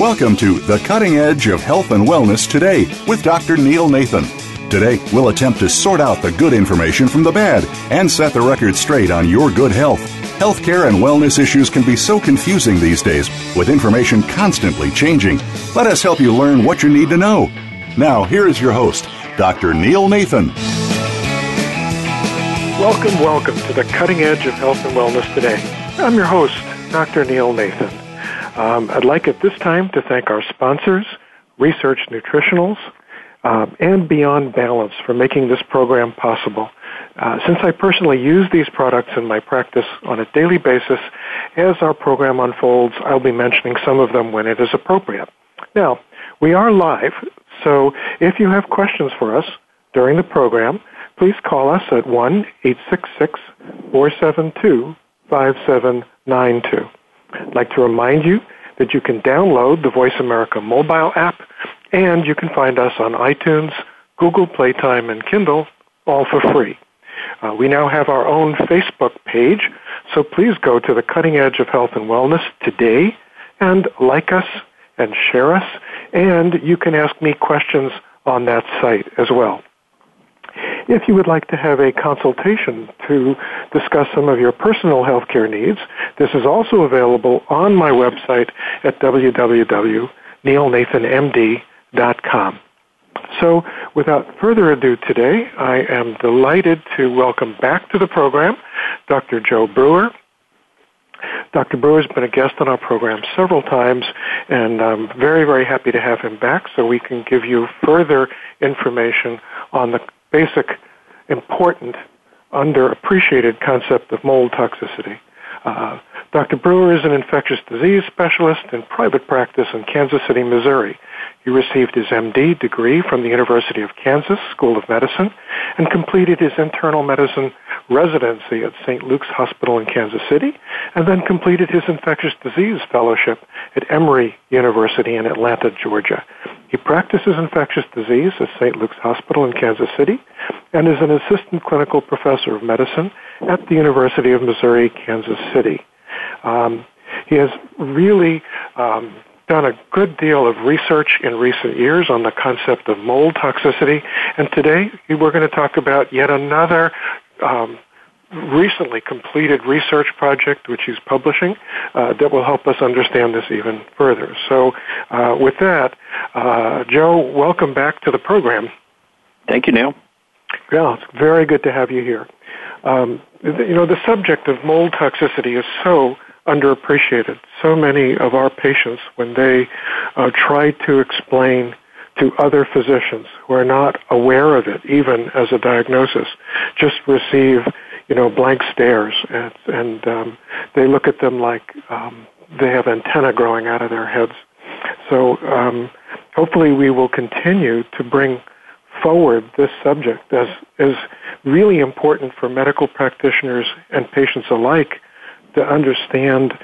Welcome to The Cutting Edge of Health and Wellness Today with Dr. Neil Nathan. Today, we'll attempt to sort out the good information from the bad and set the record straight on your good health. Healthcare and wellness issues can be so confusing these days, with information constantly changing. Let us help you learn what you need to know. Now, here is your host, Dr. Neil Nathan. Welcome, welcome to the cutting edge of health and wellness today. I'm your host, Dr. Neil Nathan. Um, I'd like at this time to thank our sponsors, Research Nutritionals, um, and Beyond Balance for making this program possible. Uh, since I personally use these products in my practice on a daily basis, as our program unfolds, I'll be mentioning some of them when it is appropriate. Now, we are live, so if you have questions for us during the program, please call us at 1 866 472 5792. I'd like to remind you that you can download the Voice America mobile app and you can find us on iTunes, Google Playtime, and Kindle, all for free. Uh, we now have our own Facebook page, so please go to the cutting edge of health and wellness today and like us and share us, and you can ask me questions on that site as well. If you would like to have a consultation to discuss some of your personal health care needs, this is also available on my website at www.neilnathanmd.com. So, without further ado today, I am delighted to welcome back to the program Dr. Joe Brewer. Dr. Brewer has been a guest on our program several times, and I'm very, very happy to have him back so we can give you further information on the basic, important, underappreciated concept of mold toxicity. Uh, Dr. Brewer is an infectious disease specialist in private practice in Kansas City, Missouri. He received his MD degree from the University of Kansas School of Medicine and completed his internal medicine residency at St. Luke's Hospital in Kansas City and then completed his infectious disease fellowship at Emory University in Atlanta, Georgia. He practices infectious disease at St. Luke's Hospital in Kansas City and is an assistant clinical professor of medicine at the University of Missouri, Kansas City. Um, he has really um, done a good deal of research in recent years on the concept of mold toxicity, and today we're going to talk about yet another um, recently completed research project which he's publishing uh, that will help us understand this even further. So, uh, with that, uh, Joe, welcome back to the program. Thank you, Neil. Yeah, it's very good to have you here. Um, you know, the subject of mold toxicity is so underappreciated. So many of our patients, when they uh, try to explain to other physicians who are not aware of it, even as a diagnosis, just receive, you know, blank stares, and, and um, they look at them like um, they have antenna growing out of their heads. So um, hopefully, we will continue to bring forward this subject as is really important for medical practitioners and patients alike to understand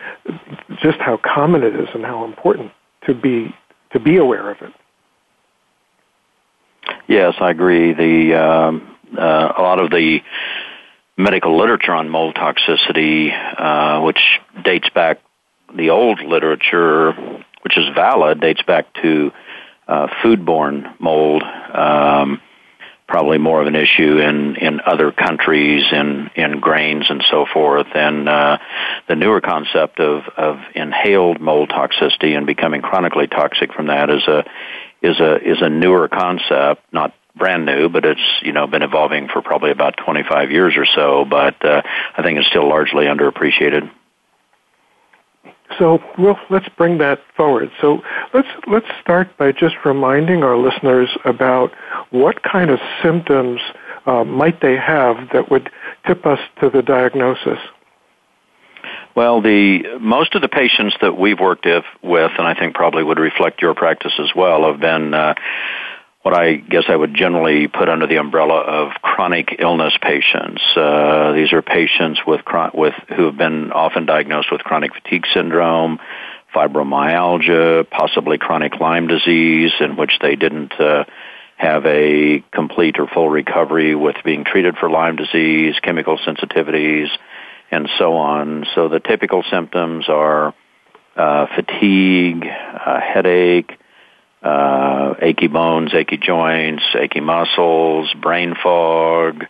just how common it is and how important to be to be aware of it. Yes, I agree. The um, uh, a lot of the medical literature on mold toxicity, uh, which dates back the old literature, which is valid, dates back to uh, foodborne mold. Um, probably more of an issue in in other countries in in grains and so forth and uh the newer concept of of inhaled mold toxicity and becoming chronically toxic from that is a is a is a newer concept not brand new but it's you know been evolving for probably about 25 years or so but uh I think it's still largely underappreciated so well, let's bring that forward. So let's let's start by just reminding our listeners about what kind of symptoms uh, might they have that would tip us to the diagnosis? Well, the most of the patients that we've worked if, with, and I think probably would reflect your practice as well, have been uh, what I guess I would generally put under the umbrella of chronic illness patients. Uh, these are patients with with who have been often diagnosed with chronic fatigue syndrome, fibromyalgia, possibly chronic Lyme disease, in which they didn't. Uh, have a complete or full recovery with being treated for Lyme disease, chemical sensitivities, and so on. So the typical symptoms are uh, fatigue, uh, headache, uh, achy bones, achy joints, achy muscles, brain fog.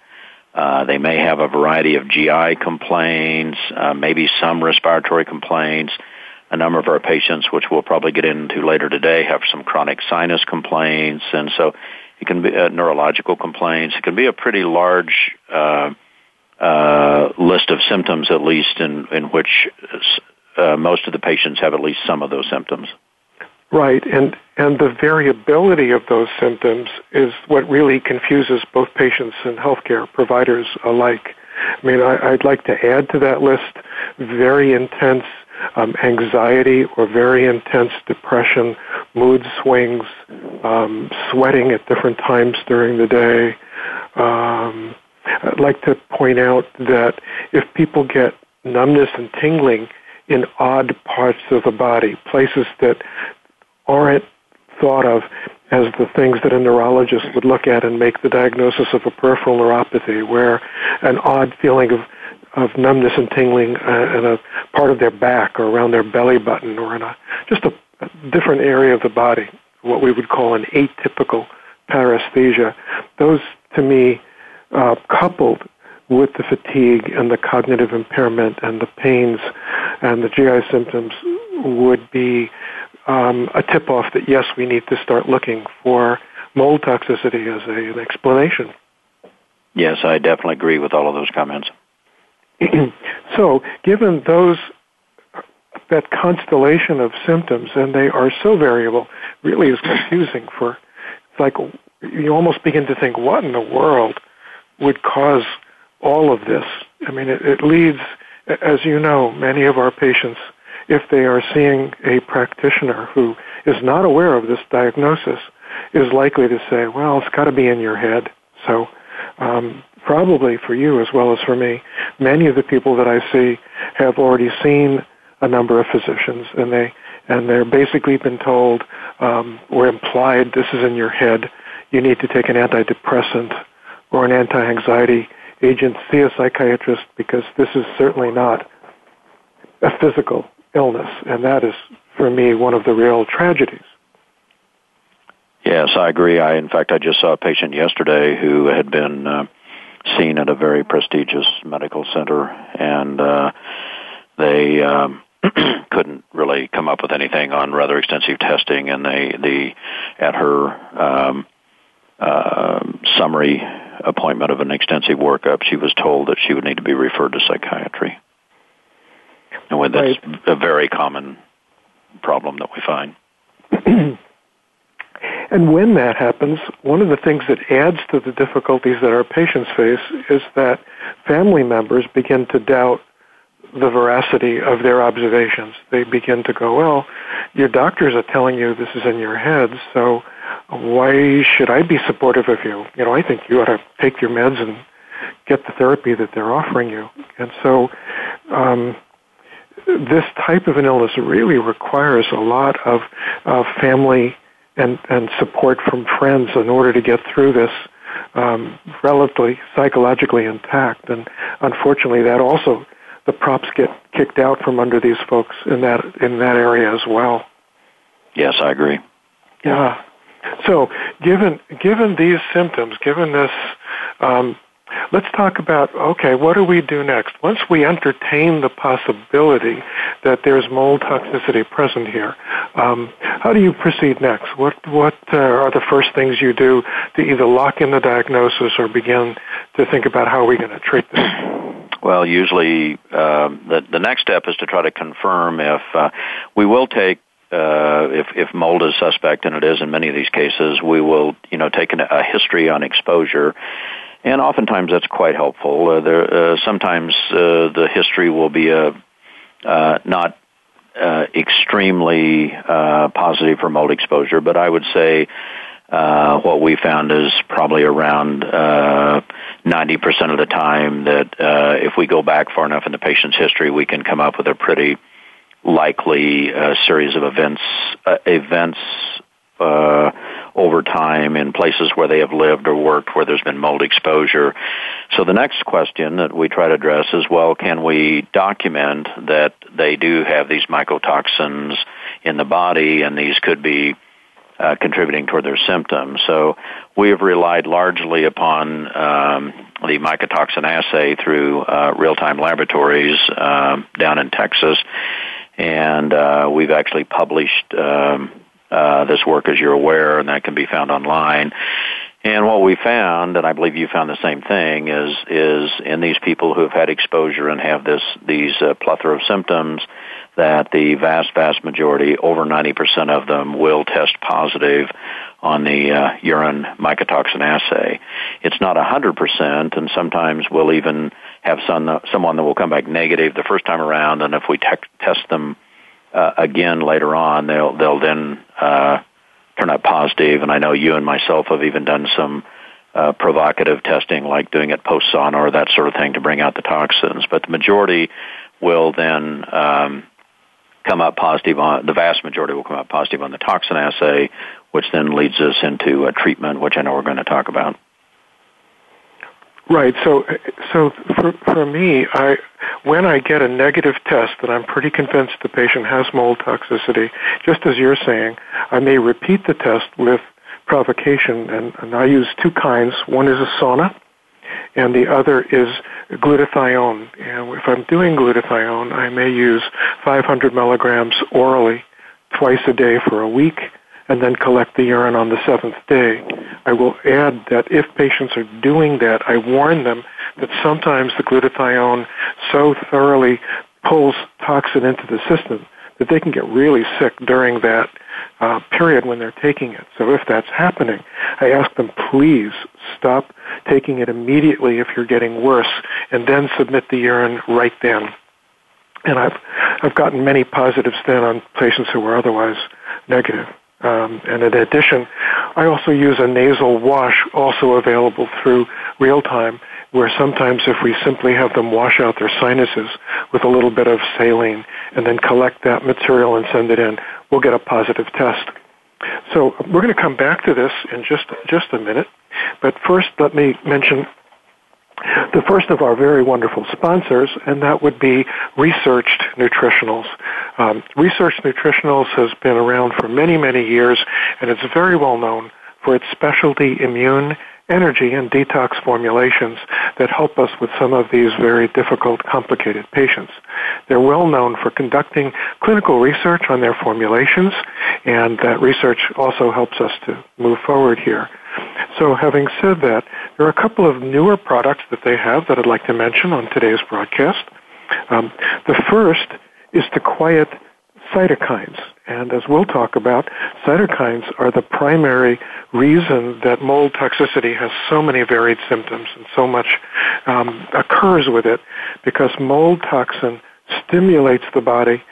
Uh, they may have a variety of GI complaints, uh, maybe some respiratory complaints. A number of our patients, which we'll probably get into later today, have some chronic sinus complaints, and so it can be uh, neurological complaints. It can be a pretty large uh, uh, list of symptoms, at least in in which uh, most of the patients have at least some of those symptoms. Right, and and the variability of those symptoms is what really confuses both patients and healthcare providers alike. I mean, I, would like to add to that list very intense um, anxiety or very intense depression, mood swings, um, sweating at different times during the day. Um, I'd like to point out that if people get numbness and tingling in odd parts of the body, places that aren't thought of as the things that a neurologist would look at and make the diagnosis of a peripheral neuropathy, where an odd feeling of, of numbness and tingling uh, in a part of their back or around their belly button or in a just a, a different area of the body, what we would call an atypical paresthesia. Those, to me, uh, coupled with the fatigue and the cognitive impairment and the pains and the GI symptoms would be um, a tip off that yes, we need to start looking for mold toxicity as a, an explanation. Yes, I definitely agree with all of those comments. so, given those that constellation of symptoms, and they are so variable, really is confusing for it's like you almost begin to think, what in the world would cause all of this? I mean, it, it leads, as you know, many of our patients if they are seeing a practitioner who is not aware of this diagnosis, is likely to say, well, it's got to be in your head. So, um, probably for you as well as for me, many of the people that I see have already seen a number of physicians, and they and they're basically been told um, or implied this is in your head. You need to take an antidepressant or an anti-anxiety agent. See a psychiatrist because this is certainly not a physical illness, and that is, for me, one of the real tragedies. Yes, I agree. I, in fact, I just saw a patient yesterday who had been uh, seen at a very prestigious medical center, and uh, they um, couldn't really come up with anything on rather extensive testing, and they the at her um, uh, summary appointment of an extensive workup, she was told that she would need to be referred to psychiatry. And when that's right. a very common problem that we find. and when that happens, one of the things that adds to the difficulties that our patients face is that family members begin to doubt the veracity of their observations. They begin to go, well, your doctors are telling you this is in your head, so why should I be supportive of you? You know, I think you ought to take your meds and get the therapy that they're offering you. And so, um, this type of an illness really requires a lot of, of family and, and support from friends in order to get through this um, relatively psychologically intact. And unfortunately, that also the props get kicked out from under these folks in that in that area as well. Yes, I agree. Yeah. So, given given these symptoms, given this um, Let's talk about, okay, what do we do next? Once we entertain the possibility that there's mold toxicity present here, um, how do you proceed next? What, what uh, are the first things you do to either lock in the diagnosis or begin to think about how we're going to treat this? Well, usually um, the, the next step is to try to confirm if uh, we will take uh, if, if mold is suspect, and it is in many of these cases, we will, you know, take an, a history on exposure and oftentimes that's quite helpful. Uh, there, uh, sometimes uh, the history will be a uh, not uh, extremely uh, positive for mold exposure, but I would say uh, what we found is probably around uh, 90% of the time that uh, if we go back far enough in the patient's history, we can come up with a pretty likely uh, series of events uh, events uh, over time in places where they have lived or worked where there's been mold exposure. So the next question that we try to address is, well, can we document that they do have these mycotoxins in the body and these could be uh, contributing toward their symptoms. So we have relied largely upon um, the mycotoxin assay through uh, real-time laboratories uh, down in Texas, and uh, we've actually published um, uh, this work, as you're aware, and that can be found online. And what we found, and I believe you found the same thing, is is in these people who have had exposure and have this these uh, plethora of symptoms, that the vast vast majority, over 90% of them, will test positive on the uh, urine mycotoxin assay. It's not 100%, and sometimes we'll even have some someone that will come back negative the first time around, and if we te- test them uh, again later on, they'll they'll then uh, turn up positive. And I know you and myself have even done some uh, provocative testing, like doing it post sauna or that sort of thing, to bring out the toxins. But the majority will then um, come up positive on the vast majority will come up positive on the toxin assay, which then leads us into a treatment, which I know we're going to talk about. Right. So, so for for me, I when I get a negative test that I'm pretty convinced the patient has mold toxicity, just as you're saying, I may repeat the test with provocation, and, and I use two kinds. One is a sauna, and the other is glutathione. And if I'm doing glutathione, I may use 500 milligrams orally twice a day for a week and then collect the urine on the seventh day. I will add that if patients are doing that, I warn them that sometimes the glutathione so thoroughly pulls toxin into the system that they can get really sick during that uh, period when they're taking it. So if that's happening, I ask them please stop taking it immediately if you're getting worse, and then submit the urine right then. And I've I've gotten many positives then on patients who were otherwise negative. Um, and in addition, I also use a nasal wash, also available through real time, where sometimes if we simply have them wash out their sinuses with a little bit of saline and then collect that material and send it in, we'll get a positive test. So we're going to come back to this in just just a minute, but first let me mention the first of our very wonderful sponsors, and that would be Researched Nutritionals. Um, Researched Nutritionals has been around for many, many years, and it's very well known for its specialty immune energy and detox formulations that help us with some of these very difficult, complicated patients. They're well known for conducting clinical research on their formulations, and that research also helps us to move forward here. So having said that, there are a couple of newer products that they have that I'd like to mention on today's broadcast. Um, the first is to quiet cytokines. And as we'll talk about, cytokines are the primary reason that mold toxicity has so many varied symptoms and so much um, occurs with it because mold toxin stimulates the body,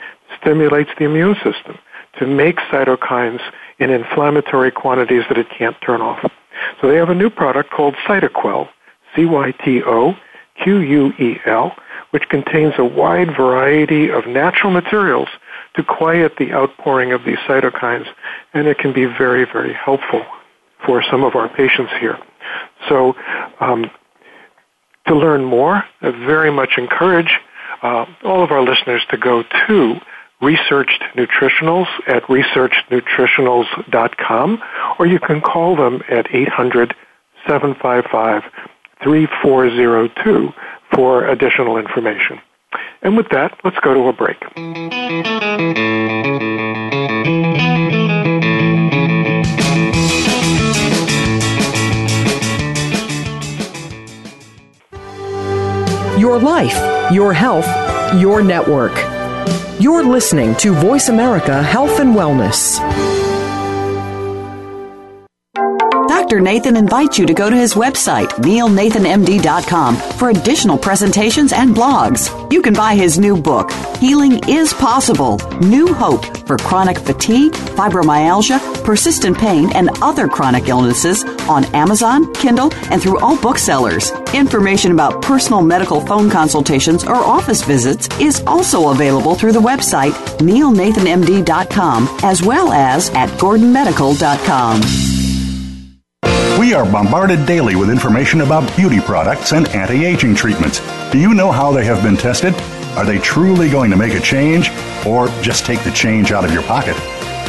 stimulates the immune system to make cytokines in inflammatory quantities that it can't turn off. So they have a new product called Cytoquel, C-Y-T-O-Q-U-E-L, which contains a wide variety of natural materials to quiet the outpouring of these cytokines, and it can be very, very helpful for some of our patients here. So, um, to learn more, I very much encourage uh, all of our listeners to go to researched nutritionals at researchednutritionals.com, or you can call them at 800 755 3402 for additional information. And with that, let's go to a break. Your life, your health, your network. You're listening to Voice America Health and Wellness. Dr. Nathan invites you to go to his website, neilnathanmd.com, for additional presentations and blogs. You can buy his new book, Healing is Possible New Hope for Chronic Fatigue, Fibromyalgia, Persistent Pain, and Other Chronic Illnesses on Amazon, Kindle, and through all booksellers. Information about personal medical phone consultations or office visits is also available through the website neilnathanmd.com as well as at gordonmedical.com. We are bombarded daily with information about beauty products and anti aging treatments. Do you know how they have been tested? Are they truly going to make a change or just take the change out of your pocket?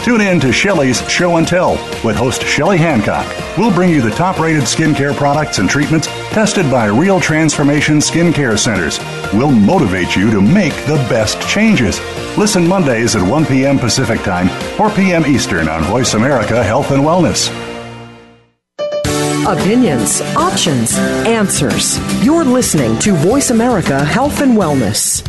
Tune in to Shelley's Show and Tell with host Shelley Hancock. We'll bring you the top rated skincare products and treatments tested by real transformation skincare centers. We'll motivate you to make the best changes. Listen Mondays at 1 p.m. Pacific Time, 4 p.m. Eastern on Voice America Health and Wellness. Opinions, options, answers. You're listening to Voice America Health and Wellness.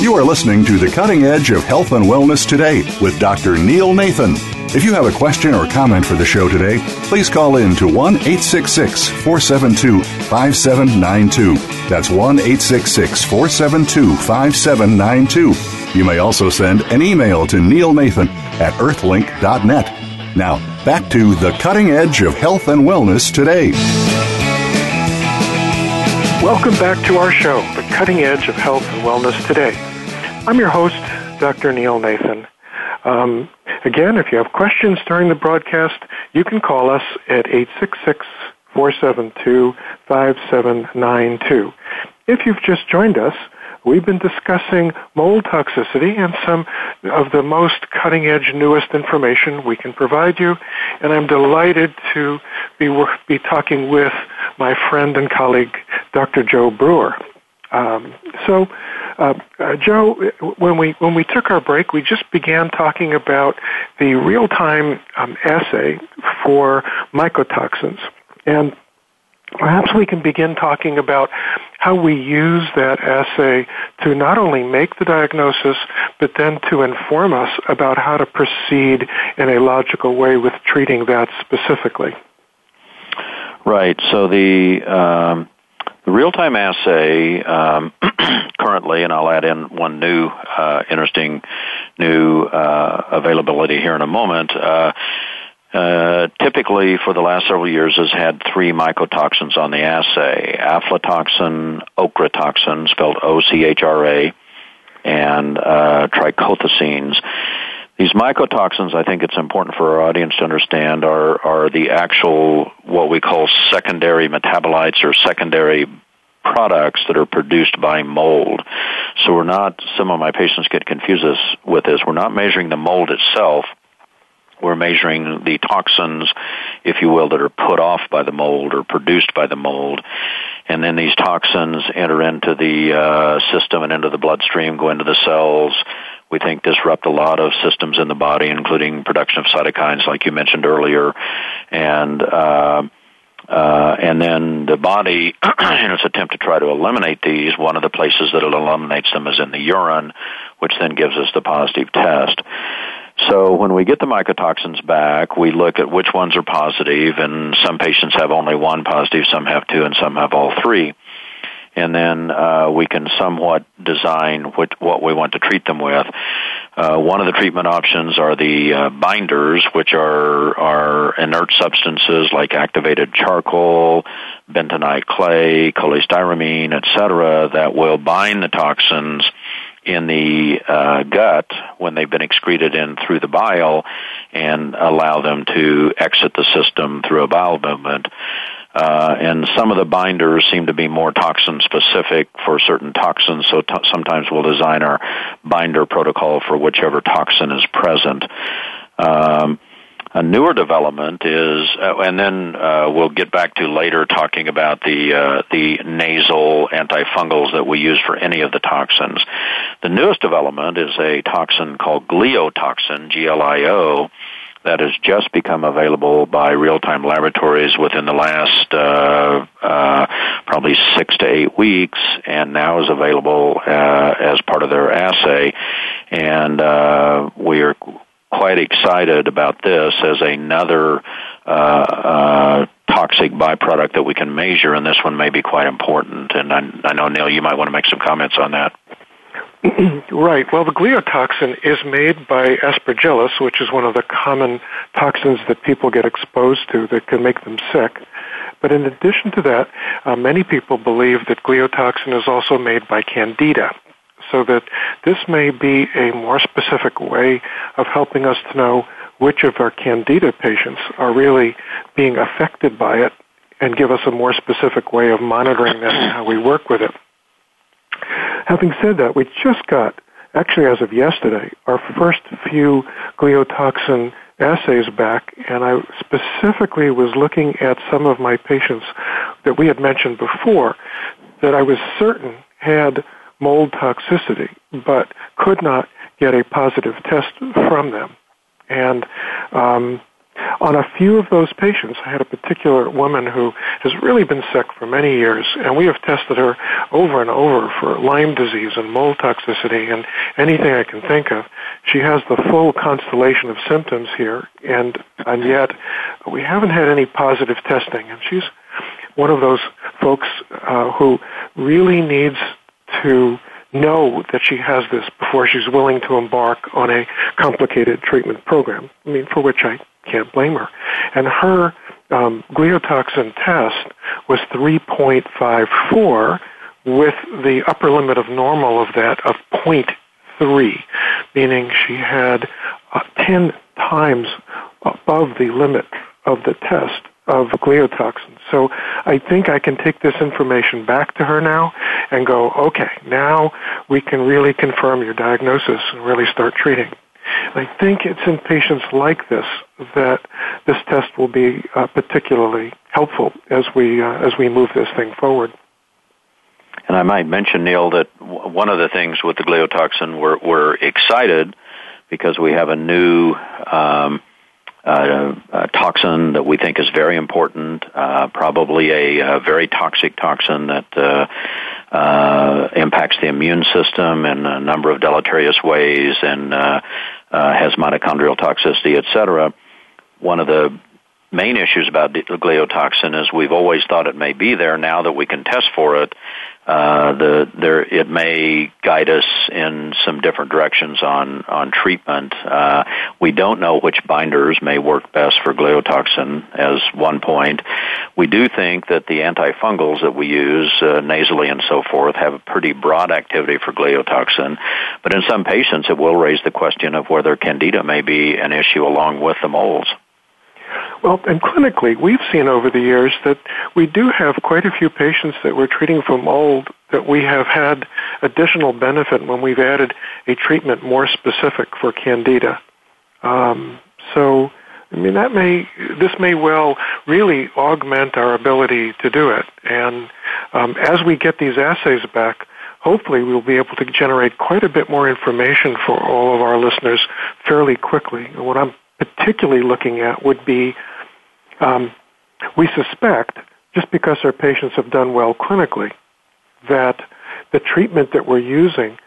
You are listening to the cutting edge of health and wellness today with Dr. Neil Nathan. If you have a question or comment for the show today, please call in to 1 866 472 5792. That's 1 866 472 5792. You may also send an email to neilnathan at earthlink.net. Now, back to the cutting edge of health and wellness today. Welcome back to our show, The Cutting Edge of Health and Wellness Today. I'm your host, Dr. Neil Nathan. Um, again, if you have questions during the broadcast, you can call us at 866 472 5792. If you've just joined us, we've been discussing mold toxicity and some of the most cutting edge, newest information we can provide you. And I'm delighted to be, be talking with my friend and colleague, Dr. Joe Brewer. Um, so, uh, uh, Joe, when we when we took our break, we just began talking about the real-time um, assay for mycotoxins, and perhaps we can begin talking about how we use that assay to not only make the diagnosis, but then to inform us about how to proceed in a logical way with treating that specifically. Right. So the um, the real-time assay um, currently, and I'll add in one new uh, interesting new uh, availability here in a moment. Uh, uh, typically, for the last several years, has had three mycotoxins on the assay: aflatoxin, ochratoxin, spelled O-C-H-R-A, and uh, trichothecenes. These mycotoxins, I think it's important for our audience to understand, are, are the actual, what we call secondary metabolites or secondary products that are produced by mold. So we're not, some of my patients get confused with this, we're not measuring the mold itself, we're measuring the toxins, if you will, that are put off by the mold or produced by the mold. And then these toxins enter into the uh, system and into the bloodstream, go into the cells, we think disrupt a lot of systems in the body, including production of cytokines, like you mentioned earlier, and uh, uh, and then the body, in its attempt to try to eliminate these, one of the places that it eliminates them is in the urine, which then gives us the positive test. So when we get the mycotoxins back, we look at which ones are positive, and some patients have only one positive, some have two, and some have all three and then uh, we can somewhat design what, what we want to treat them with. Uh, one of the treatment options are the uh, binders, which are are inert substances like activated charcoal, bentonite clay, cholestyramine, etc., that will bind the toxins in the uh, gut when they've been excreted in through the bile and allow them to exit the system through a bowel movement. Uh, and some of the binders seem to be more toxin specific for certain toxins, so sometimes we'll design our binder protocol for whichever toxin is present. Um, a newer development is, uh, and then uh, we'll get back to later talking about the uh, the nasal antifungals that we use for any of the toxins. The newest development is a toxin called gliotoxin, G-L-I-O, that has just become available by real-time laboratories within the last uh, uh, probably six to eight weeks, and now is available uh, as part of their assay. And uh, we are quite excited about this as another uh, uh, toxic byproduct that we can measure, and this one may be quite important. And I, I know Neil, you might want to make some comments on that. right. Well, the gliotoxin is made by aspergillus, which is one of the common toxins that people get exposed to that can make them sick. But in addition to that, uh, many people believe that gliotoxin is also made by candida. So that this may be a more specific way of helping us to know which of our candida patients are really being affected by it and give us a more specific way of monitoring that and how we work with it. Having said that, we just got, actually as of yesterday, our first few gliotoxin assays back, and I specifically was looking at some of my patients that we had mentioned before that I was certain had mold toxicity, but could not get a positive test from them. And um, on a few of those patients, I had a particular woman who has really been sick for many years, and we have tested her over and over for Lyme disease and mold toxicity and anything I can think of. She has the full constellation of symptoms here, and and yet we haven't had any positive testing. And she's one of those folks uh, who really needs to know that she has this before she's willing to embark on a complicated treatment program. I mean, for which I can't blame her. And her um, gliotoxin test was 3.54 with the upper limit of normal of that of 0.3, meaning she had uh, 10 times above the limit of the test of gliotoxin. So I think I can take this information back to her now and go, okay, now we can really confirm your diagnosis and really start treating. I think it's in patients like this that this test will be uh, particularly helpful as we uh, as we move this thing forward. And I might mention, Neil, that w- one of the things with the gliotoxin, we're, we're excited because we have a new um, uh, a toxin that we think is very important, uh, probably a, a, very toxic toxin that uh, uh, impacts the immune system in a number of deleterious ways and uh, uh, Uh, has mitochondrial toxicity, etc. One of the main issues about gliotoxin is we've always thought it may be there. Now that we can test for it, uh, the there it may guide us in some different directions on on treatment. Uh, we don't know which binders may work best for gliotoxin as one point. We do think that the antifungals that we use uh, nasally and so forth have a pretty broad activity for gliotoxin, but in some patients it will raise the question of whether candida may be an issue along with the moles. Well, and clinically, we've seen over the years that we do have quite a few patients that we're treating for mold that we have had additional benefit when we've added a treatment more specific for candida. Um, so, I mean, that may, this may well really augment our ability to do it. And um, as we get these assays back, hopefully we'll be able to generate quite a bit more information for all of our listeners fairly quickly. And what I'm particularly looking at would be um, we suspect, just because our patients have done well clinically, that the treatment that we're using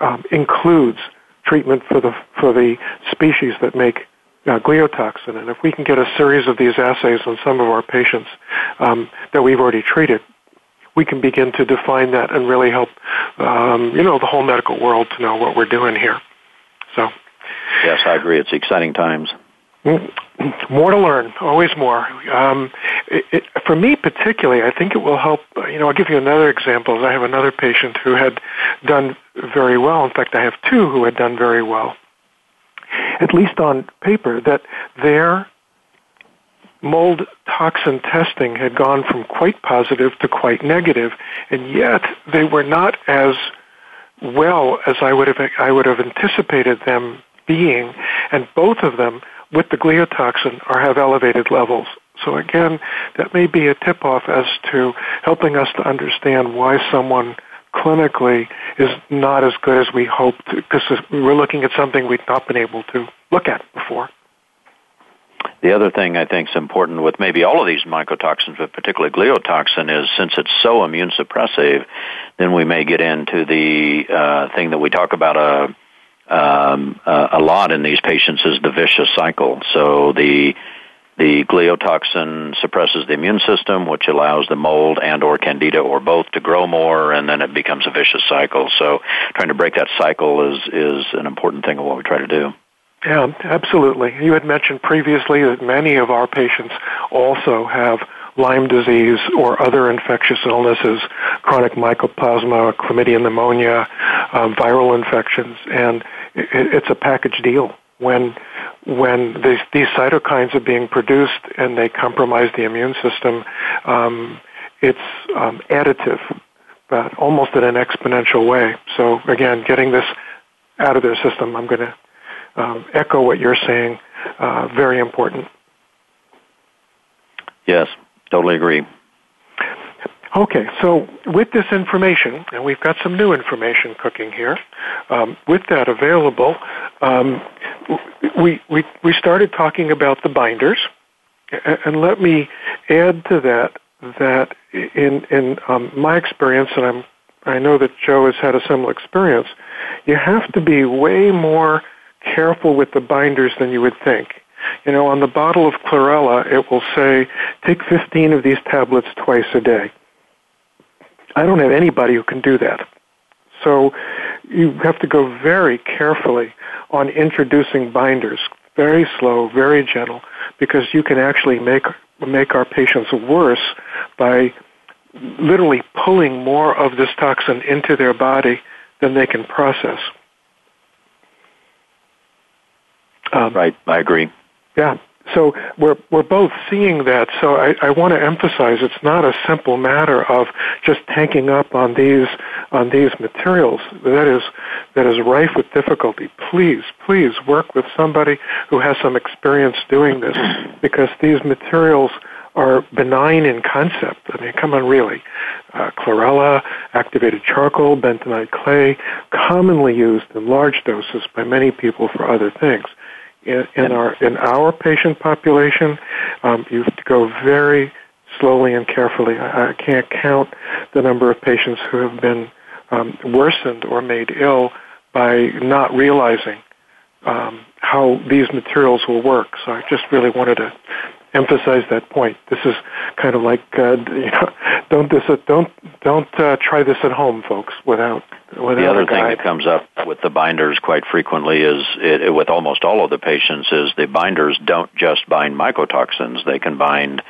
um, includes treatment for the for the species that make uh, gliotoxin. And if we can get a series of these assays on some of our patients um, that we've already treated, we can begin to define that and really help um, you know the whole medical world to know what we're doing here. So. Yes, I agree. It's exciting times. More to learn, always more. Um, it, it, for me, particularly, I think it will help. You know, I'll give you another example. I have another patient who had done very well. In fact, I have two who had done very well, at least on paper. That their mold toxin testing had gone from quite positive to quite negative, and yet they were not as well as I would have I would have anticipated them being, and both of them with the gliotoxin are have elevated levels. So again, that may be a tip off as to helping us to understand why someone clinically is not as good as we hoped because we're looking at something we've not been able to look at before. The other thing I think is important with maybe all of these mycotoxins, but particularly gliotoxin, is since it's so immune suppressive, then we may get into the uh, thing that we talk about uh, um, uh, a lot in these patients is the vicious cycle. So the the gliotoxin suppresses the immune system, which allows the mold and or candida or both to grow more, and then it becomes a vicious cycle. So trying to break that cycle is is an important thing of what we try to do. Yeah, absolutely. You had mentioned previously that many of our patients also have Lyme disease or other infectious illnesses, chronic mycoplasma, chlamydia pneumonia, um, viral infections, and it, it's a package deal when when these, these cytokines are being produced and they compromise the immune system. Um, it's um, additive, but almost in an exponential way. So again, getting this out of their system, I'm going to um, echo what you're saying. Uh, very important. Yes, totally agree. Okay, so with this information, and we've got some new information cooking here, um, with that available, um, we, we, we started talking about the binders, and let me add to that that in, in um, my experience, and I'm, I know that Joe has had a similar experience, you have to be way more careful with the binders than you would think. You know, on the bottle of chlorella, it will say, take 15 of these tablets twice a day. I don't have anybody who can do that. So you have to go very carefully on introducing binders, very slow, very gentle, because you can actually make make our patients worse by literally pulling more of this toxin into their body than they can process. Um, right, I agree. Yeah. So we're we're both seeing that. So I, I want to emphasize it's not a simple matter of just tanking up on these on these materials. That is that is rife with difficulty. Please, please work with somebody who has some experience doing this because these materials are benign in concept. I mean, come on, really. Uh, chlorella, activated charcoal, bentonite clay, commonly used in large doses by many people for other things in, in our in our patient population, um, you have to go very slowly and carefully. I, I can't count the number of patients who have been um, worsened or made ill by not realizing um, how these materials will work. So I just really wanted to emphasize that point. This is kind of like uh, you know, don't this don't don't uh, try this at home, folks, without without the other thing that comes up with the binders quite frequently is it, it, with almost all of the patients is the binders don't just bind mycotoxins; they can bind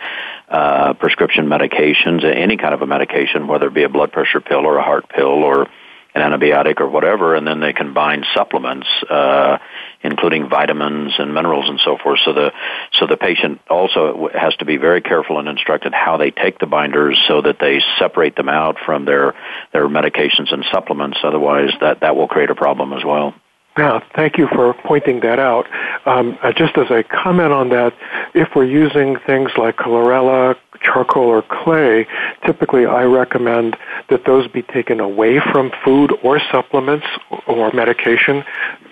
uh, prescription medications, any kind of a medication, whether it be a blood pressure pill or a heart pill or an antibiotic or whatever, and then they can bind supplements, uh, including vitamins and minerals and so forth. So the so the patient also has to be very careful and instructed how they take the binders so that they separate them out from their their medications and supplements. Otherwise, that that will create a problem as well. Yeah, thank you for pointing that out. Um, uh, just as a comment on that, if we're using things like chlorella, charcoal, or clay, typically I recommend that those be taken away from food or supplements or medication.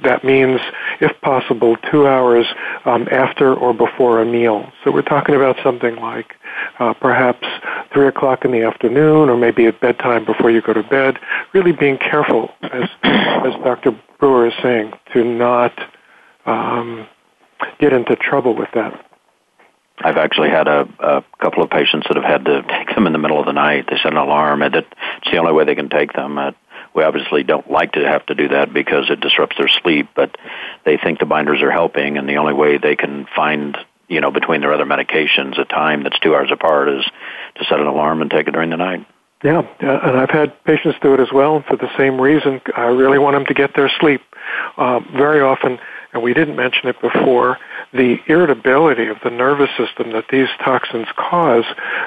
That means, if possible, two hours um, after or before a meal. So we're talking about something like uh, perhaps three o'clock in the afternoon, or maybe at bedtime before you go to bed. Really being careful, as as Dr. Brewer is saying, to not um, get into trouble with that. I've actually had a, a couple of patients that have had to take them in the middle of the night. They set an alarm, and it's the only way they can take them. Uh, we obviously don't like to have to do that because it disrupts their sleep, but they think the binders are helping, and the only way they can find, you know, between their other medications, a time that's two hours apart is to set an alarm and take it during the night. Yeah, uh, and I've had patients do it as well for the same reason. I really want them to get their sleep. Uh, very often, and we didn't mention it before, the irritability of the nervous system that these toxins cause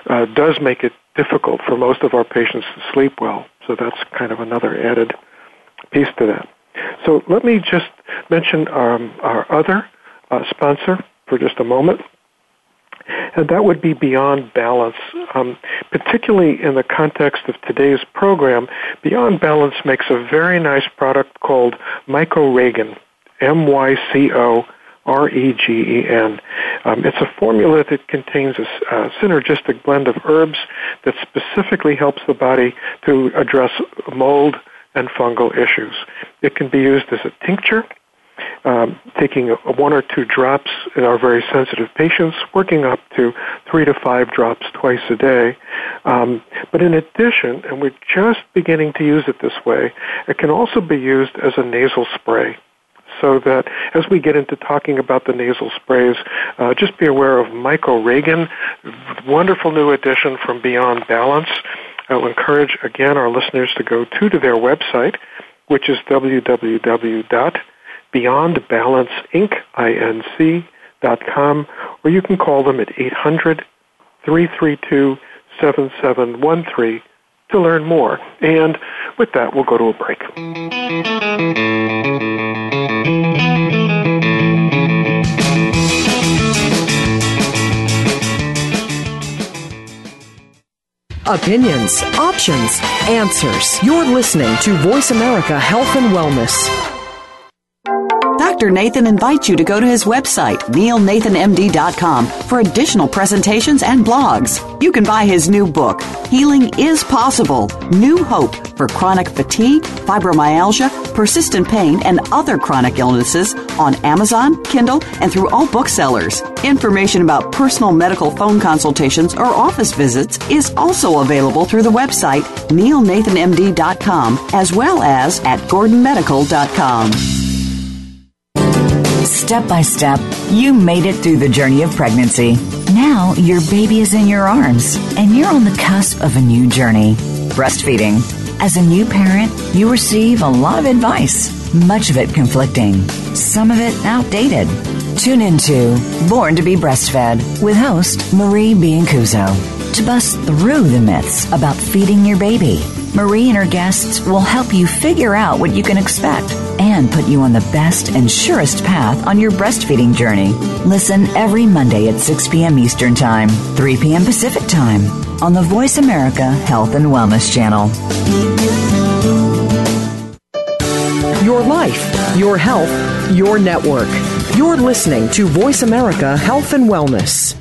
uh, does make it difficult for most of our patients to sleep well. So that's kind of another added piece to that. So let me just mention um, our other uh, sponsor for just a moment. And that would be Beyond Balance. Um, particularly in the context of today's program, Beyond Balance makes a very nice product called Myco Regen, M-Y-C-O R E G E N. Um, it's a formula that contains a synergistic blend of herbs that specifically helps the body to address mold and fungal issues. It can be used as a tincture um, taking one or two drops in our very sensitive patients, working up to three to five drops twice a day. Um, but in addition, and we're just beginning to use it this way, it can also be used as a nasal spray. So that as we get into talking about the nasal sprays, uh, just be aware of Myco wonderful new addition from Beyond Balance. I will encourage again our listeners to go to, to their website, which is www Beyond Balance Inc. I-N-C dot com, or you can call them at 800 332 7713 to learn more. And with that, we'll go to a break. Opinions, options, answers. You're listening to Voice America Health and Wellness. Dr. Nathan invites you to go to his website, neilnathanmd.com, for additional presentations and blogs. You can buy his new book, Healing is Possible New Hope for Chronic Fatigue, Fibromyalgia, Persistent Pain, and Other Chronic Illnesses on Amazon, Kindle, and through all booksellers. Information about personal medical phone consultations or office visits is also available through the website, neilnathanmd.com, as well as at gordonmedical.com. Step by step, you made it through the journey of pregnancy. Now your baby is in your arms and you're on the cusp of a new journey. Breastfeeding. As a new parent, you receive a lot of advice, much of it conflicting, some of it outdated. Tune into Born to be Breastfed with host Marie Biancuzzo to bust through the myths about feeding your baby Marie and her guests will help you figure out what you can expect and put you on the best and surest path on your breastfeeding journey. Listen every Monday at 6 p.m. Eastern Time, 3 p.m. Pacific Time on the Voice America Health and Wellness Channel. Your life, your health, your network. You're listening to Voice America Health and Wellness.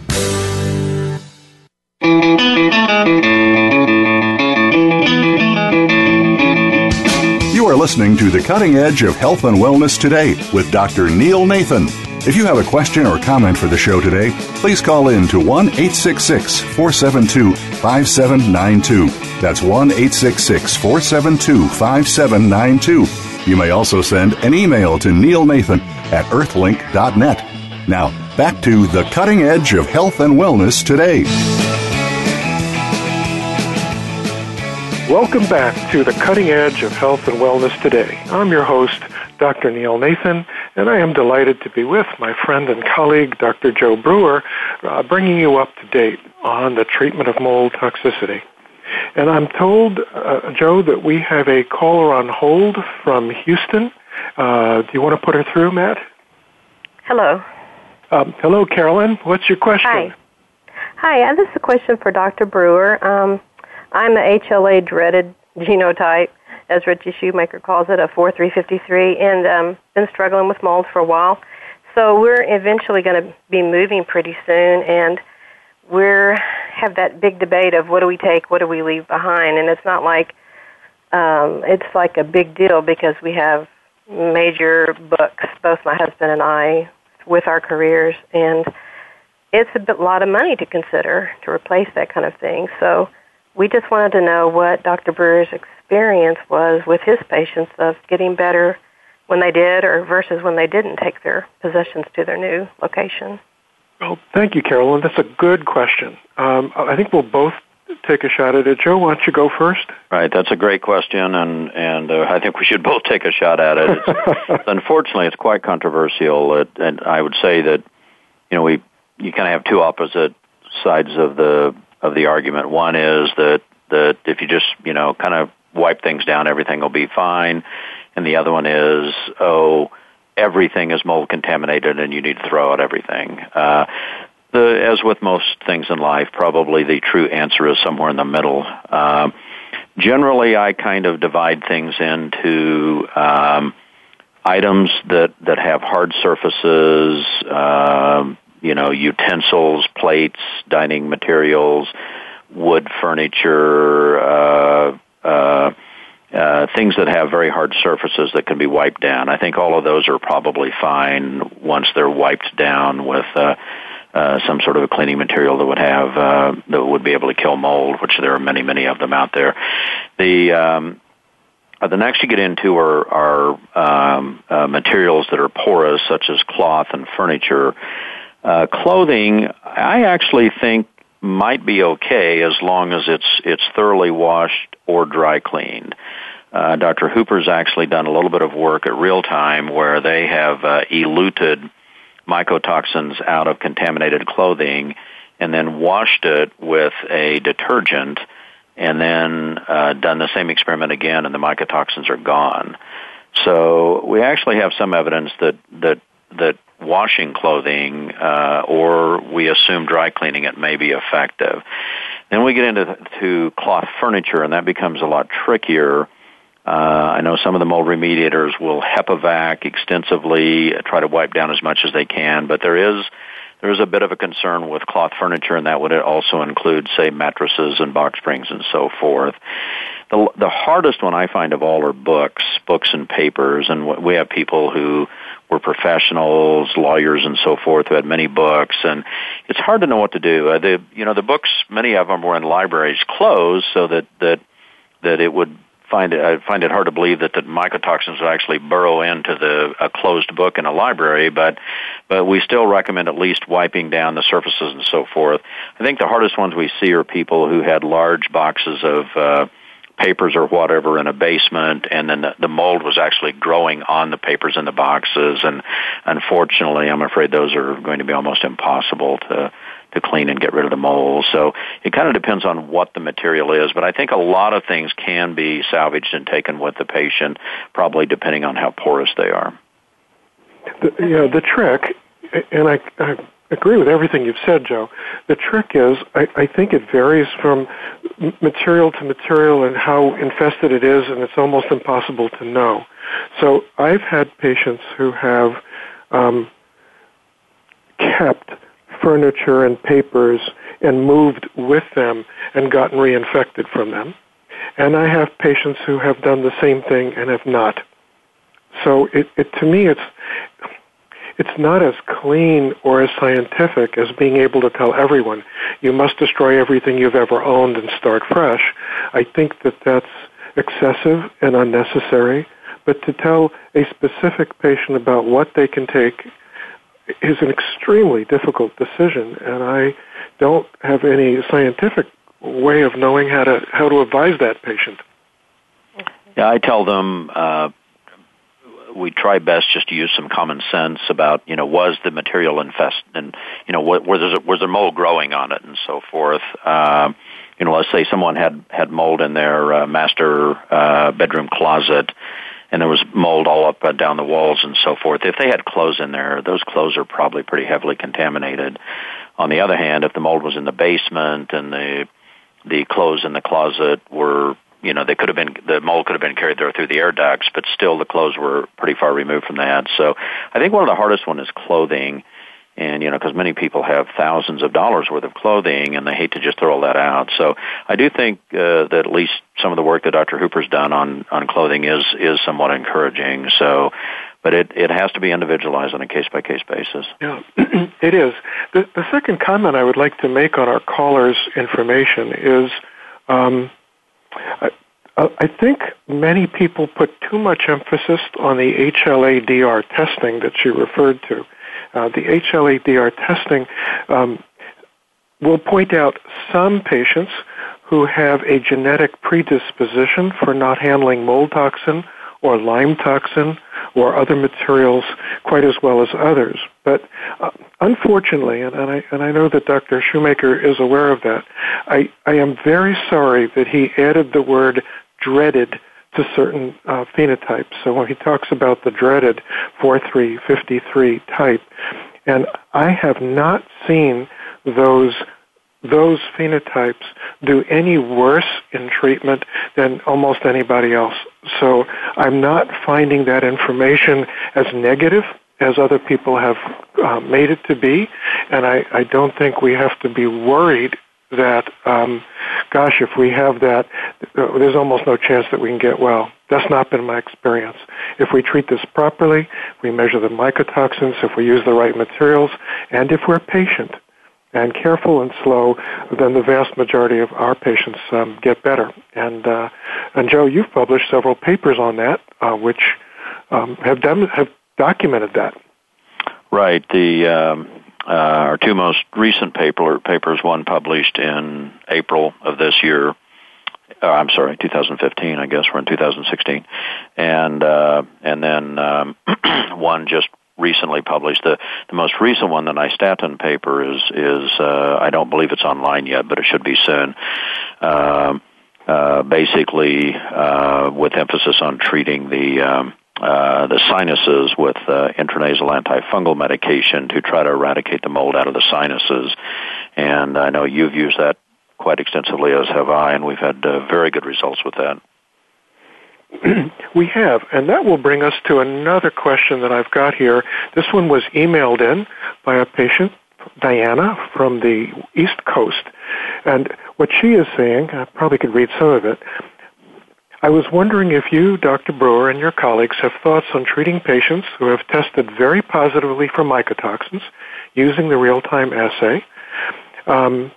Listening to The Cutting Edge of Health and Wellness Today with Dr. Neil Nathan. If you have a question or comment for the show today, please call in to 1 866 472 5792. That's 1 866 472 5792. You may also send an email to neilnathan at earthlink.net. Now, back to the cutting edge of health and wellness today. Welcome back to the cutting edge of health and wellness today. I'm your host, Dr. Neil Nathan, and I am delighted to be with my friend and colleague, Dr. Joe Brewer, uh, bringing you up to date on the treatment of mold toxicity. And I'm told, uh, Joe, that we have a caller on hold from Houston. Uh, do you want to put her through, Matt? Hello. Um, hello, Carolyn. What's your question? Hi. Hi, and this is a question for Dr. Brewer. Um, I'm the HLA dreaded genotype, as Richie Shoemaker calls it, a 4353, and um, been struggling with mold for a while. So we're eventually going to be moving pretty soon, and we're have that big debate of what do we take, what do we leave behind, and it's not like um, it's like a big deal because we have major books, both my husband and I, with our careers, and it's a bit, lot of money to consider to replace that kind of thing. So we just wanted to know what Dr. Brewer's experience was with his patients of getting better when they did or versus when they didn't take their possessions to their new location. Well, thank you, Carolyn. That's a good question. Um, I think we'll both take a shot at it. Joe, why don't you go first? Right, that's a great question, and and uh, I think we should both take a shot at it. It's, unfortunately, it's quite controversial, it, and I would say that you know we you kind of have two opposite sides of the of the argument. One is that that if you just you know kind of wipe things down, everything will be fine, and the other one is oh everything is mold contaminated and you need to throw out everything. Uh, the, as with most things in life, probably the true answer is somewhere in the middle. Uh, generally, I kind of divide things into um, items that that have hard surfaces, uh, you know, utensils, plates, dining materials, wood furniture, uh, uh, uh, things that have very hard surfaces that can be wiped down. I think all of those are probably fine once they're wiped down with uh, uh, some sort of a cleaning material that would have uh, that would be able to kill mold, which there are many, many of them out there. The um, uh, the next you get into are, are um, uh, materials that are porous, such as cloth and furniture. Uh, clothing, I actually think might be okay as long as it's it's thoroughly washed or dry cleaned. Uh, Dr. Hooper's actually done a little bit of work at real time where they have uh, eluted mycotoxins out of contaminated clothing and then washed it with a detergent and then uh, done the same experiment again and the mycotoxins are gone. So we actually have some evidence that that that washing clothing uh, or we assume dry cleaning it may be effective. Then we get into to cloth furniture, and that becomes a lot trickier. Uh, I know some of the mold remediators will HEPA-vac extensively, try to wipe down as much as they can, but there is there is a bit of a concern with cloth furniture, and that would also include, say, mattresses and box springs and so forth. The, the hardest one I find of all are books, books and papers, and we have people who were professionals, lawyers, and so forth who had many books, and it's hard to know what to do. Uh, the you know the books, many of them were in libraries closed, so that that that it would find it I find it hard to believe that the mycotoxins would actually burrow into the a closed book in a library, but but we still recommend at least wiping down the surfaces and so forth. I think the hardest ones we see are people who had large boxes of uh, papers or whatever in a basement and then the, the mold was actually growing on the papers in the boxes and unfortunately I'm afraid those are going to be almost impossible to to clean and get rid of the mold. So it kind of depends on what the material is, but I think a lot of things can be salvaged and taken with the patient, probably depending on how porous they are. The, yeah, the trick, and I, I agree with everything you've said, Joe. The trick is, I, I think it varies from material to material and how infested it is, and it's almost impossible to know. So I've had patients who have um, kept furniture and papers and moved with them and gotten reinfected from them. And I have patients who have done the same thing and have not. So it, it to me, it's it's not as clean or as scientific as being able to tell everyone you must destroy everything you've ever owned and start fresh. I think that that's excessive and unnecessary. But to tell a specific patient about what they can take is an extremely difficult decision, and I don't have any scientific way of knowing how to how to advise that patient. Yeah, I tell them uh, we try best just to use some common sense about you know was the material infest and you know what, was there was there mold growing on it and so forth. Um, you know, let's say someone had had mold in their uh, master uh, bedroom closet, and there was mold all up and down the walls and so forth. If they had clothes in there, those clothes are probably pretty heavily contaminated. On the other hand, if the mold was in the basement and the the clothes in the closet were you know, they could have been, the mold could have been carried there through the air ducts, but still the clothes were pretty far removed from that. So I think one of the hardest one is clothing. And, you know, because many people have thousands of dollars worth of clothing and they hate to just throw all that out. So I do think uh, that at least some of the work that Dr. Hooper's done on, on clothing is, is somewhat encouraging. So, but it, it has to be individualized on a case by case basis. Yeah, it is. The, the second comment I would like to make on our callers' information is, um, I, think many people put too much emphasis on the HLA-DR testing that she referred to. Uh, the HLA-DR testing um, will point out some patients who have a genetic predisposition for not handling mold toxin or Lyme toxin or other materials quite as well as others. But uh, unfortunately, and, and, I, and I know that Dr. Shoemaker is aware of that, I, I am very sorry that he added the word dreaded to certain uh, phenotypes. So when he talks about the dreaded 4353 type, and I have not seen those those phenotypes do any worse in treatment than almost anybody else. So I'm not finding that information as negative as other people have uh, made it to be, and I, I don't think we have to be worried that, um, gosh, if we have that, uh, there's almost no chance that we can get well. That's not been my experience. If we treat this properly, we measure the mycotoxins, if we use the right materials, and if we're patient and careful and slow, then the vast majority of our patients um, get better. And uh, and Joe, you've published several papers on that, uh, which um, have dem- have documented that. Right. The um, uh, our two most recent paper papers, one published in April of this year. Uh, I'm sorry, 2015. I guess we're in 2016, and uh, and then um, one just recently published. The the most recent one, the nystatin paper, is is uh, I don't believe it's online yet, but it should be soon. Uh, uh, basically, uh, with emphasis on treating the um, uh, the sinuses with uh, intranasal antifungal medication to try to eradicate the mold out of the sinuses. And I know you've used that quite extensively, as have I, and we've had uh, very good results with that. we have, and that will bring us to another question that I've got here. This one was emailed in by a patient, Diana, from the East Coast. And what she is saying, I probably could read some of it, I was wondering if you, Dr. Brewer, and your colleagues have thoughts on treating patients who have tested very positively for mycotoxins using the real-time assay, um,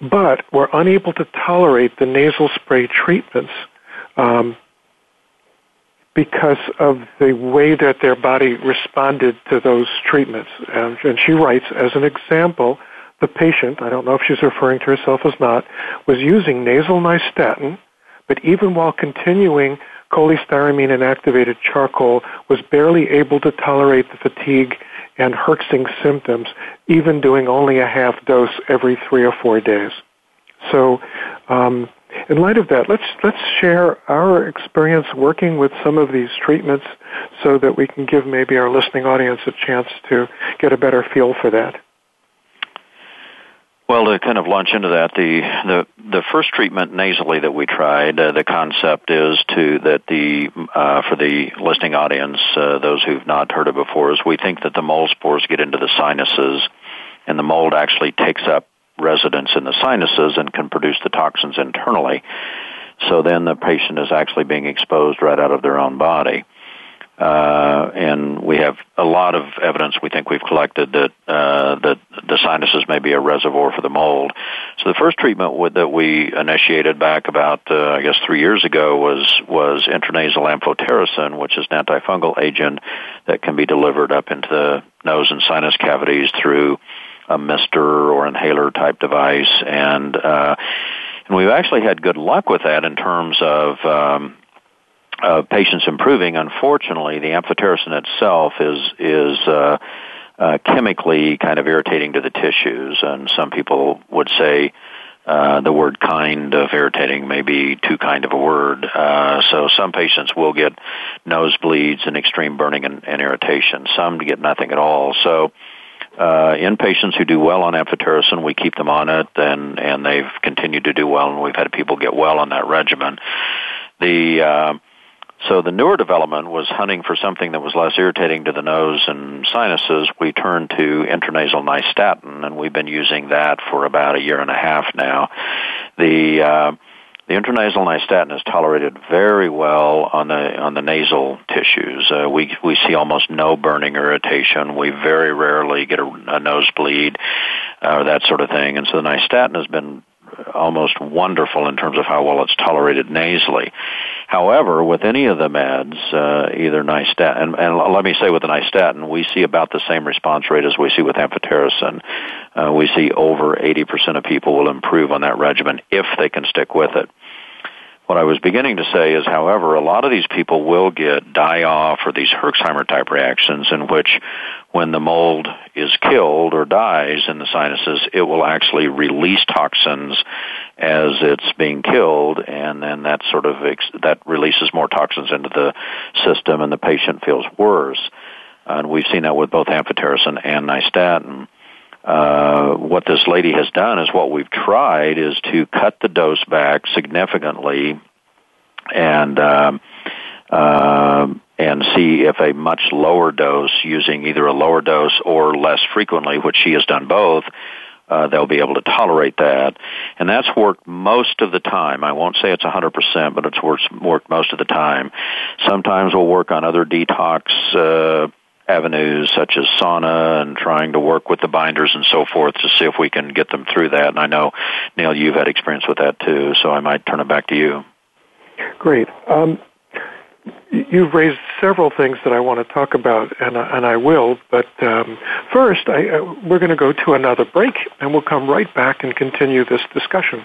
but were unable to tolerate the nasal spray treatments um, because of the way that their body responded to those treatments. And, and she writes, as an example, the patient, I don't know if she's referring to herself as not, was using nasal nystatin but even while continuing cholestyramine inactivated charcoal was barely able to tolerate the fatigue and herxing symptoms, even doing only a half dose every three or four days. So, um, in light of that, let's let's share our experience working with some of these treatments, so that we can give maybe our listening audience a chance to get a better feel for that. Well, to kind of launch into that, the the the first treatment nasally that we tried, uh, the concept is to that the uh, for the listening audience, uh, those who've not heard it before, is we think that the mold spores get into the sinuses, and the mold actually takes up residence in the sinuses and can produce the toxins internally. So then the patient is actually being exposed right out of their own body. Uh, and we have a lot of evidence we think we've collected that uh, that the sinuses may be a reservoir for the mold. So the first treatment with, that we initiated back about uh, I guess three years ago was was intranasal amphotericin, which is an antifungal agent that can be delivered up into the nose and sinus cavities through a mister or inhaler type device, and uh, and we've actually had good luck with that in terms of um, uh, patients improving. Unfortunately, the amphotericin itself is is uh, uh, chemically kind of irritating to the tissues, and some people would say uh, the word kind of irritating may be too kind of a word. Uh, so some patients will get nosebleeds and extreme burning and, and irritation. Some get nothing at all. So uh, in patients who do well on amphotericin, we keep them on it, and and they've continued to do well, and we've had people get well on that regimen. The uh, so the newer development was hunting for something that was less irritating to the nose and sinuses. We turned to intranasal nystatin, and we've been using that for about a year and a half now. The uh, the intranasal nystatin is tolerated very well on the on the nasal tissues. Uh, we we see almost no burning irritation. We very rarely get a, a nosebleed uh, or that sort of thing. And so the nystatin has been almost wonderful in terms of how well it's tolerated nasally. However, with any of the meds, uh, either nystatin, and, and let me say with the nystatin, we see about the same response rate as we see with amphotericin. Uh, we see over 80% of people will improve on that regimen if they can stick with it. What I was beginning to say is, however, a lot of these people will get die off or these Herxheimer type reactions in which when the mold is killed or dies in the sinuses, it will actually release toxins as it's being killed, and then that sort of ex- that releases more toxins into the system, and the patient feels worse. And we've seen that with both amphotericin and nystatin. Uh, what this lady has done is what we've tried is to cut the dose back significantly and um, uh, and see if a much lower dose, using either a lower dose or less frequently, which she has done both, uh, they'll be able to tolerate that. And that's worked most of the time. I won't say it's 100%, but it's worked, worked most of the time. Sometimes we'll work on other detox uh, avenues such as sauna and trying to work with the binders and so forth to see if we can get them through that. And I know, Neil, you've had experience with that too, so I might turn it back to you. Great. Um, you've raised several things that I want to talk about, and, and I will. But um, first, I, uh, we're going to go to another break, and we'll come right back and continue this discussion.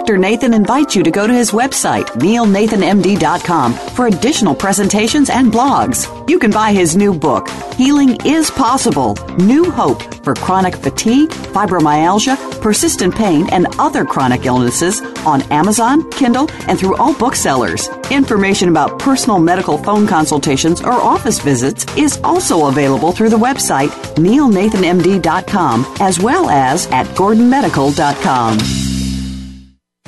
Dr. Nathan invites you to go to his website, neilnathanmd.com, for additional presentations and blogs. You can buy his new book, Healing is Possible New Hope for Chronic Fatigue, Fibromyalgia, Persistent Pain, and Other Chronic Illnesses on Amazon, Kindle, and through all booksellers. Information about personal medical phone consultations or office visits is also available through the website neilnathanmd.com as well as at gordonmedical.com.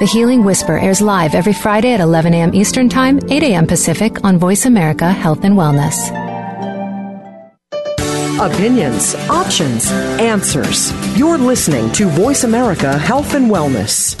the Healing Whisper airs live every Friday at 11 a.m. Eastern Time, 8 a.m. Pacific on Voice America Health and Wellness. Opinions, options, answers. You're listening to Voice America Health and Wellness.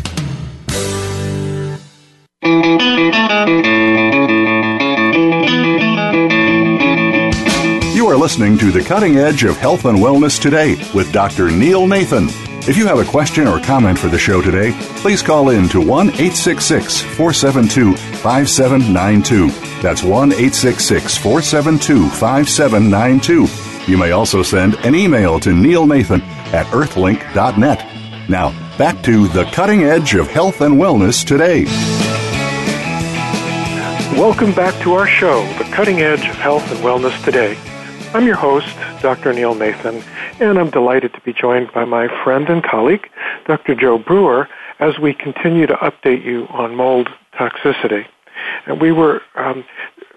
You are listening to The Cutting Edge of Health and Wellness today with Dr. Neil Nathan. If you have a question or comment for the show today, please call in to 1 866 472 5792. That's 1 866 472 5792. You may also send an email to Neil Nathan at earthlink.net. Now, back to the cutting edge of health and wellness today. Welcome back to our show, The Cutting Edge of Health and Wellness Today. I'm your host, Dr. Neil Nathan, and I'm delighted to be joined by my friend and colleague, Dr. Joe Brewer, as we continue to update you on mold toxicity. And we were um,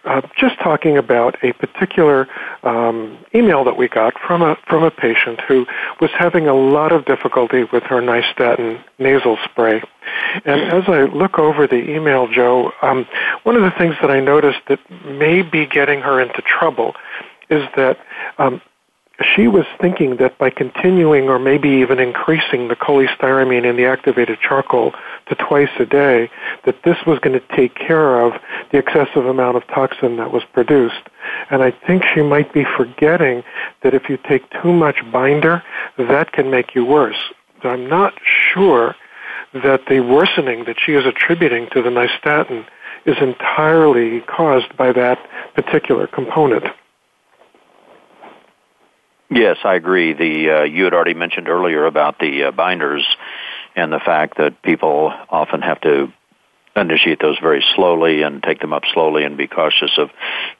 uh, just talking about a particular um, email that we got from a from a patient who was having a lot of difficulty with her nystatin nasal spray. And as I look over the email, Joe, um, one of the things that I noticed that may be getting her into trouble is that um, she was thinking that by continuing or maybe even increasing the cholestyramine in the activated charcoal to twice a day, that this was going to take care of the excessive amount of toxin that was produced. And I think she might be forgetting that if you take too much binder, that can make you worse. So I'm not sure that the worsening that she is attributing to the nystatin is entirely caused by that particular component. Yes, I agree. The uh, you had already mentioned earlier about the uh, binders and the fact that people often have to initiate those very slowly and take them up slowly and be cautious of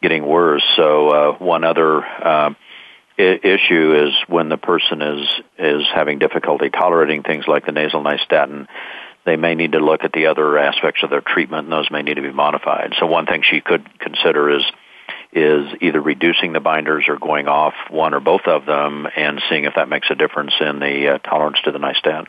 getting worse. So uh, one other uh, I- issue is when the person is is having difficulty tolerating things like the nasal nystatin. They may need to look at the other aspects of their treatment, and those may need to be modified. So one thing she could consider is is either reducing the binders or going off one or both of them and seeing if that makes a difference in the uh, tolerance to the nystat.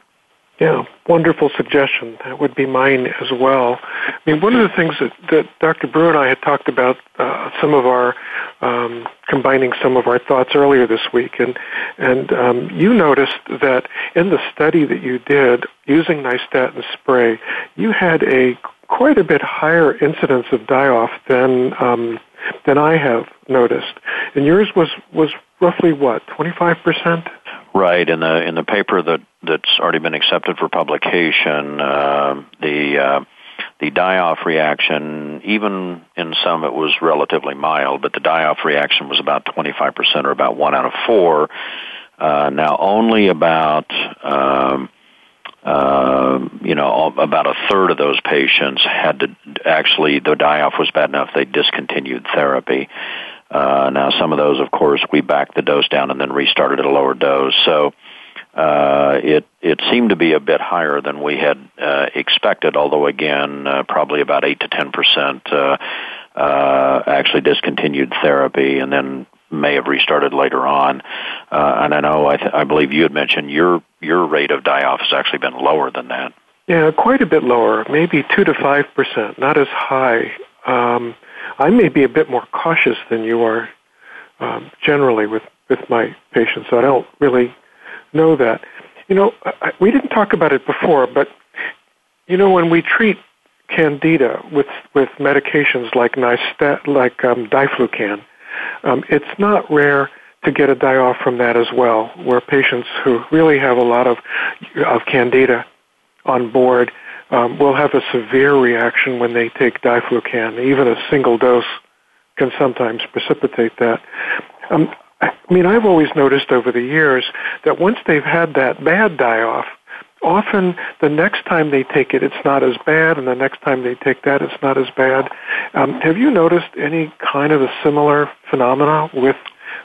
Yeah, wonderful suggestion. That would be mine as well. I mean, one of the things that, that Dr. Brewer and I had talked about uh, some of our um, combining some of our thoughts earlier this week, and and um, you noticed that in the study that you did using nystatin spray, you had a quite a bit higher incidence of die-off than um, than I have noticed. And yours was was roughly what twenty five percent. Right in the in the paper that that's already been accepted for publication, uh, the uh, the die-off reaction, even in some it was relatively mild, but the die-off reaction was about 25% or about one out of four. Uh, now only about um, uh, you know, about a third of those patients had to actually the die-off was bad enough they discontinued therapy. Uh, now, some of those, of course, we backed the dose down and then restarted at a lower dose. So uh, it it seemed to be a bit higher than we had uh, expected. Although, again, uh, probably about eight to ten percent uh, uh, actually discontinued therapy, and then may have restarted later on. Uh, and I know, I, th- I believe you had mentioned your your rate of die-off has actually been lower than that. Yeah, quite a bit lower, maybe two to five percent, not as high. Um, I may be a bit more cautious than you are um, generally with with my patients. So I don't really know that. You know, I, we didn't talk about it before, but you know, when we treat candida with with medications like Nystat, like um, diflucan, um, it's not rare to get a die off from that as well, where patients who really have a lot of of candida on board um, will have a severe reaction when they take diflucan. Even a single dose can sometimes precipitate that. Um, I mean, I've always noticed over the years that once they've had that bad die off, often the next time they take it, it's not as bad, and the next time they take that, it's not as bad. Um, have you noticed any kind of a similar phenomena with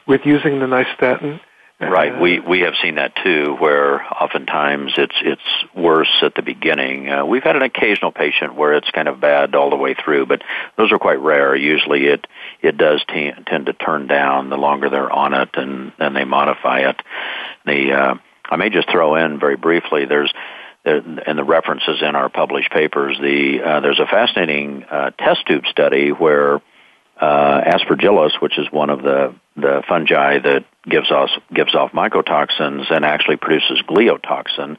with using the nystatin? Right. We we have seen that too, where oftentimes it's it's worse at the beginning. Uh, we've had an occasional patient where it's kind of bad all the way through, but those are quite rare. Usually, it it does t- tend to turn down the longer they're on it, and and they modify it. The uh, I may just throw in very briefly. There's and the references in our published papers. The uh, there's a fascinating uh, test tube study where uh, aspergillus, which is one of the, the fungi that gives us gives off mycotoxins and actually produces gliotoxin.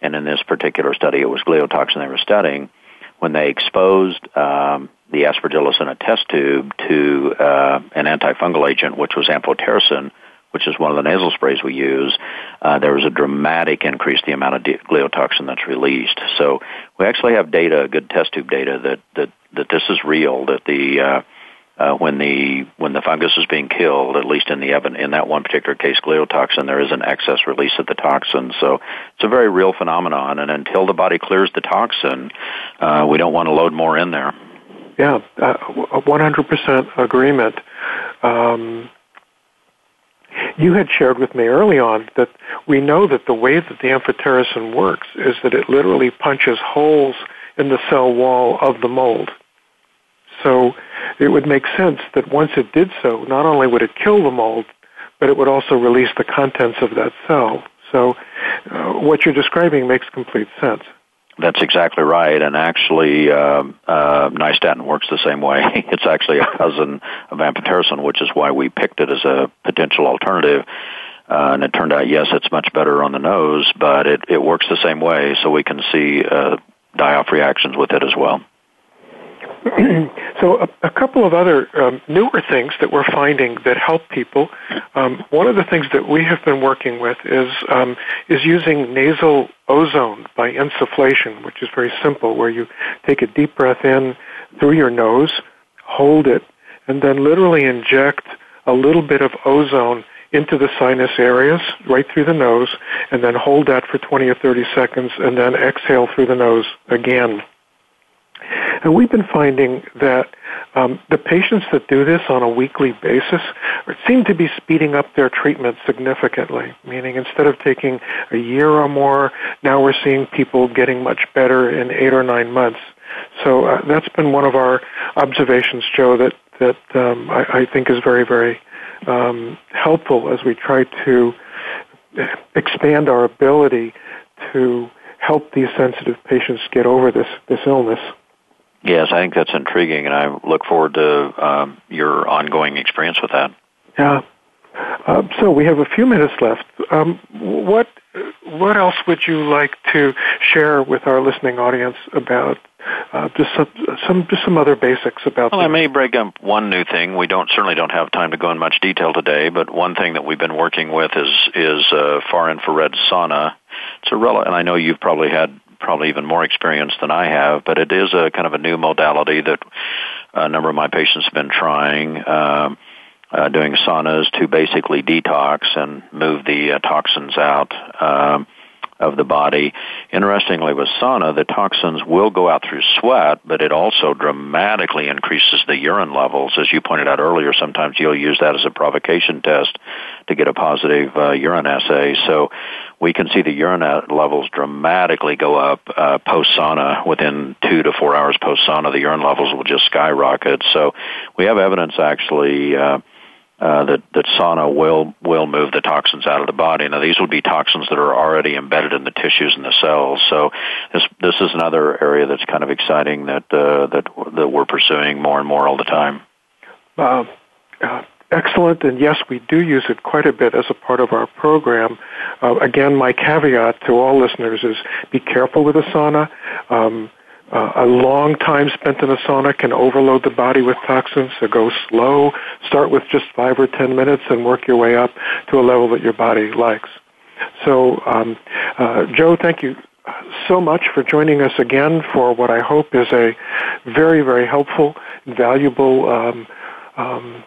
And in this particular study, it was gliotoxin they were studying. When they exposed um, the aspergillus in a test tube to uh, an antifungal agent, which was amphotericin, which is one of the nasal sprays we use, uh, there was a dramatic increase in the amount of gliotoxin that's released. So we actually have data, good test tube data, that that that this is real. That the uh, uh, when the when the fungus is being killed, at least in the in that one particular case, gliotoxin, there is an excess release of the toxin. So it's a very real phenomenon, and until the body clears the toxin, uh, we don't want to load more in there. Yeah, uh, 100% agreement. Um, you had shared with me early on that we know that the way that the amphotericin works is that it literally punches holes in the cell wall of the mold. So it would make sense that once it did so, not only would it kill the mold, but it would also release the contents of that cell. So uh, what you're describing makes complete sense. That's exactly right, and actually, uh, uh, nystatin works the same way. it's actually a cousin of amphotericin, which is why we picked it as a potential alternative. Uh, and it turned out, yes, it's much better on the nose, but it, it works the same way, so we can see uh, die-off reactions with it as well. so a, a, couple of other um, newer things that we're finding that help people. Um, one of the things that we have been working with is um, is using nasal ozone by insufflation, which is very simple, where you take a deep breath in through your nose, hold it, and then literally inject a little bit of ozone into the sinus areas, right through the nose, and then hold that for 20 or 30 seconds, and then exhale through the nose again. And we've been finding that um, the patients that do this on a weekly basis seem to be speeding up their treatment significantly, meaning instead of taking a year or more, now we're seeing people getting much better in eight or nine months. So uh, that's been one of our observations, Joe, that, that um, I, I think is very, very um, helpful as we try to expand our ability to help these sensitive patients get over this, this illness. Yes, I think that's intriguing, and I look forward to um, your ongoing experience with that. Yeah. Uh, so we have a few minutes left. Um, what what else would you like to share with our listening audience about uh, just some, some just some other basics about? Well, I may break up one new thing. We don't certainly don't have time to go in much detail today, but one thing that we've been working with is is uh, far infrared sauna. It's a rel- and I know you've probably had probably even more experience than I have, but it is a kind of a new modality that a number of my patients have been trying. Um, uh, doing saunas to basically detox and move the uh, toxins out. Um, of the body. Interestingly, with sauna, the toxins will go out through sweat, but it also dramatically increases the urine levels. As you pointed out earlier, sometimes you'll use that as a provocation test to get a positive uh, urine assay. So we can see the urine levels dramatically go up uh, post sauna. Within two to four hours post sauna, the urine levels will just skyrocket. So we have evidence actually. Uh, uh, that that sauna will will move the toxins out of the body. Now these would be toxins that are already embedded in the tissues and the cells. So this this is another area that's kind of exciting that uh, that that we're pursuing more and more all the time. Uh, uh, excellent, and yes, we do use it quite a bit as a part of our program. Uh, again, my caveat to all listeners is be careful with the sauna. Um, uh, a long time spent in a sauna can overload the body with toxins, so go slow. Start with just five or ten minutes and work your way up to a level that your body likes. So, um, uh, Joe, thank you so much for joining us again for what I hope is a very, very helpful, valuable um, um,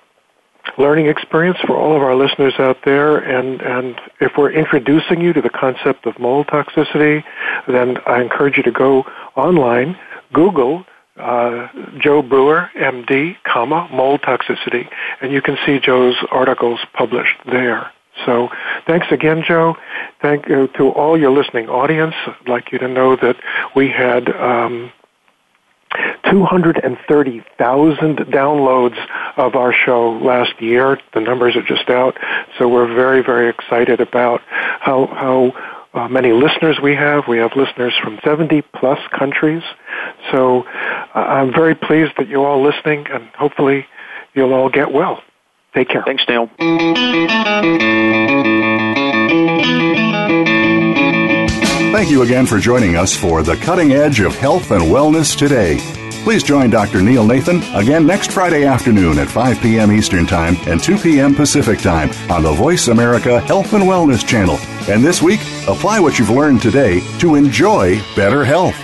learning experience for all of our listeners out there. And, and if we're introducing you to the concept of mold toxicity, then I encourage you to go online, Google uh, Joe Brewer, MD, comma, mold toxicity, and you can see Joe's articles published there. So thanks again, Joe. Thank you to all your listening audience. I'd like you to know that we had um, 230,000 downloads of our show last year. The numbers are just out, so we're very, very excited about how how uh, many listeners we have. We have listeners from 70 plus countries. So uh, I'm very pleased that you're all listening, and hopefully you'll all get well. Take care. Thanks, Neil. Thank you again for joining us for the cutting edge of health and wellness today. Please join Dr. Neil Nathan again next Friday afternoon at 5 p.m. Eastern Time and 2 p.m. Pacific Time on the Voice America Health and Wellness channel. And this week, apply what you've learned today to enjoy better health.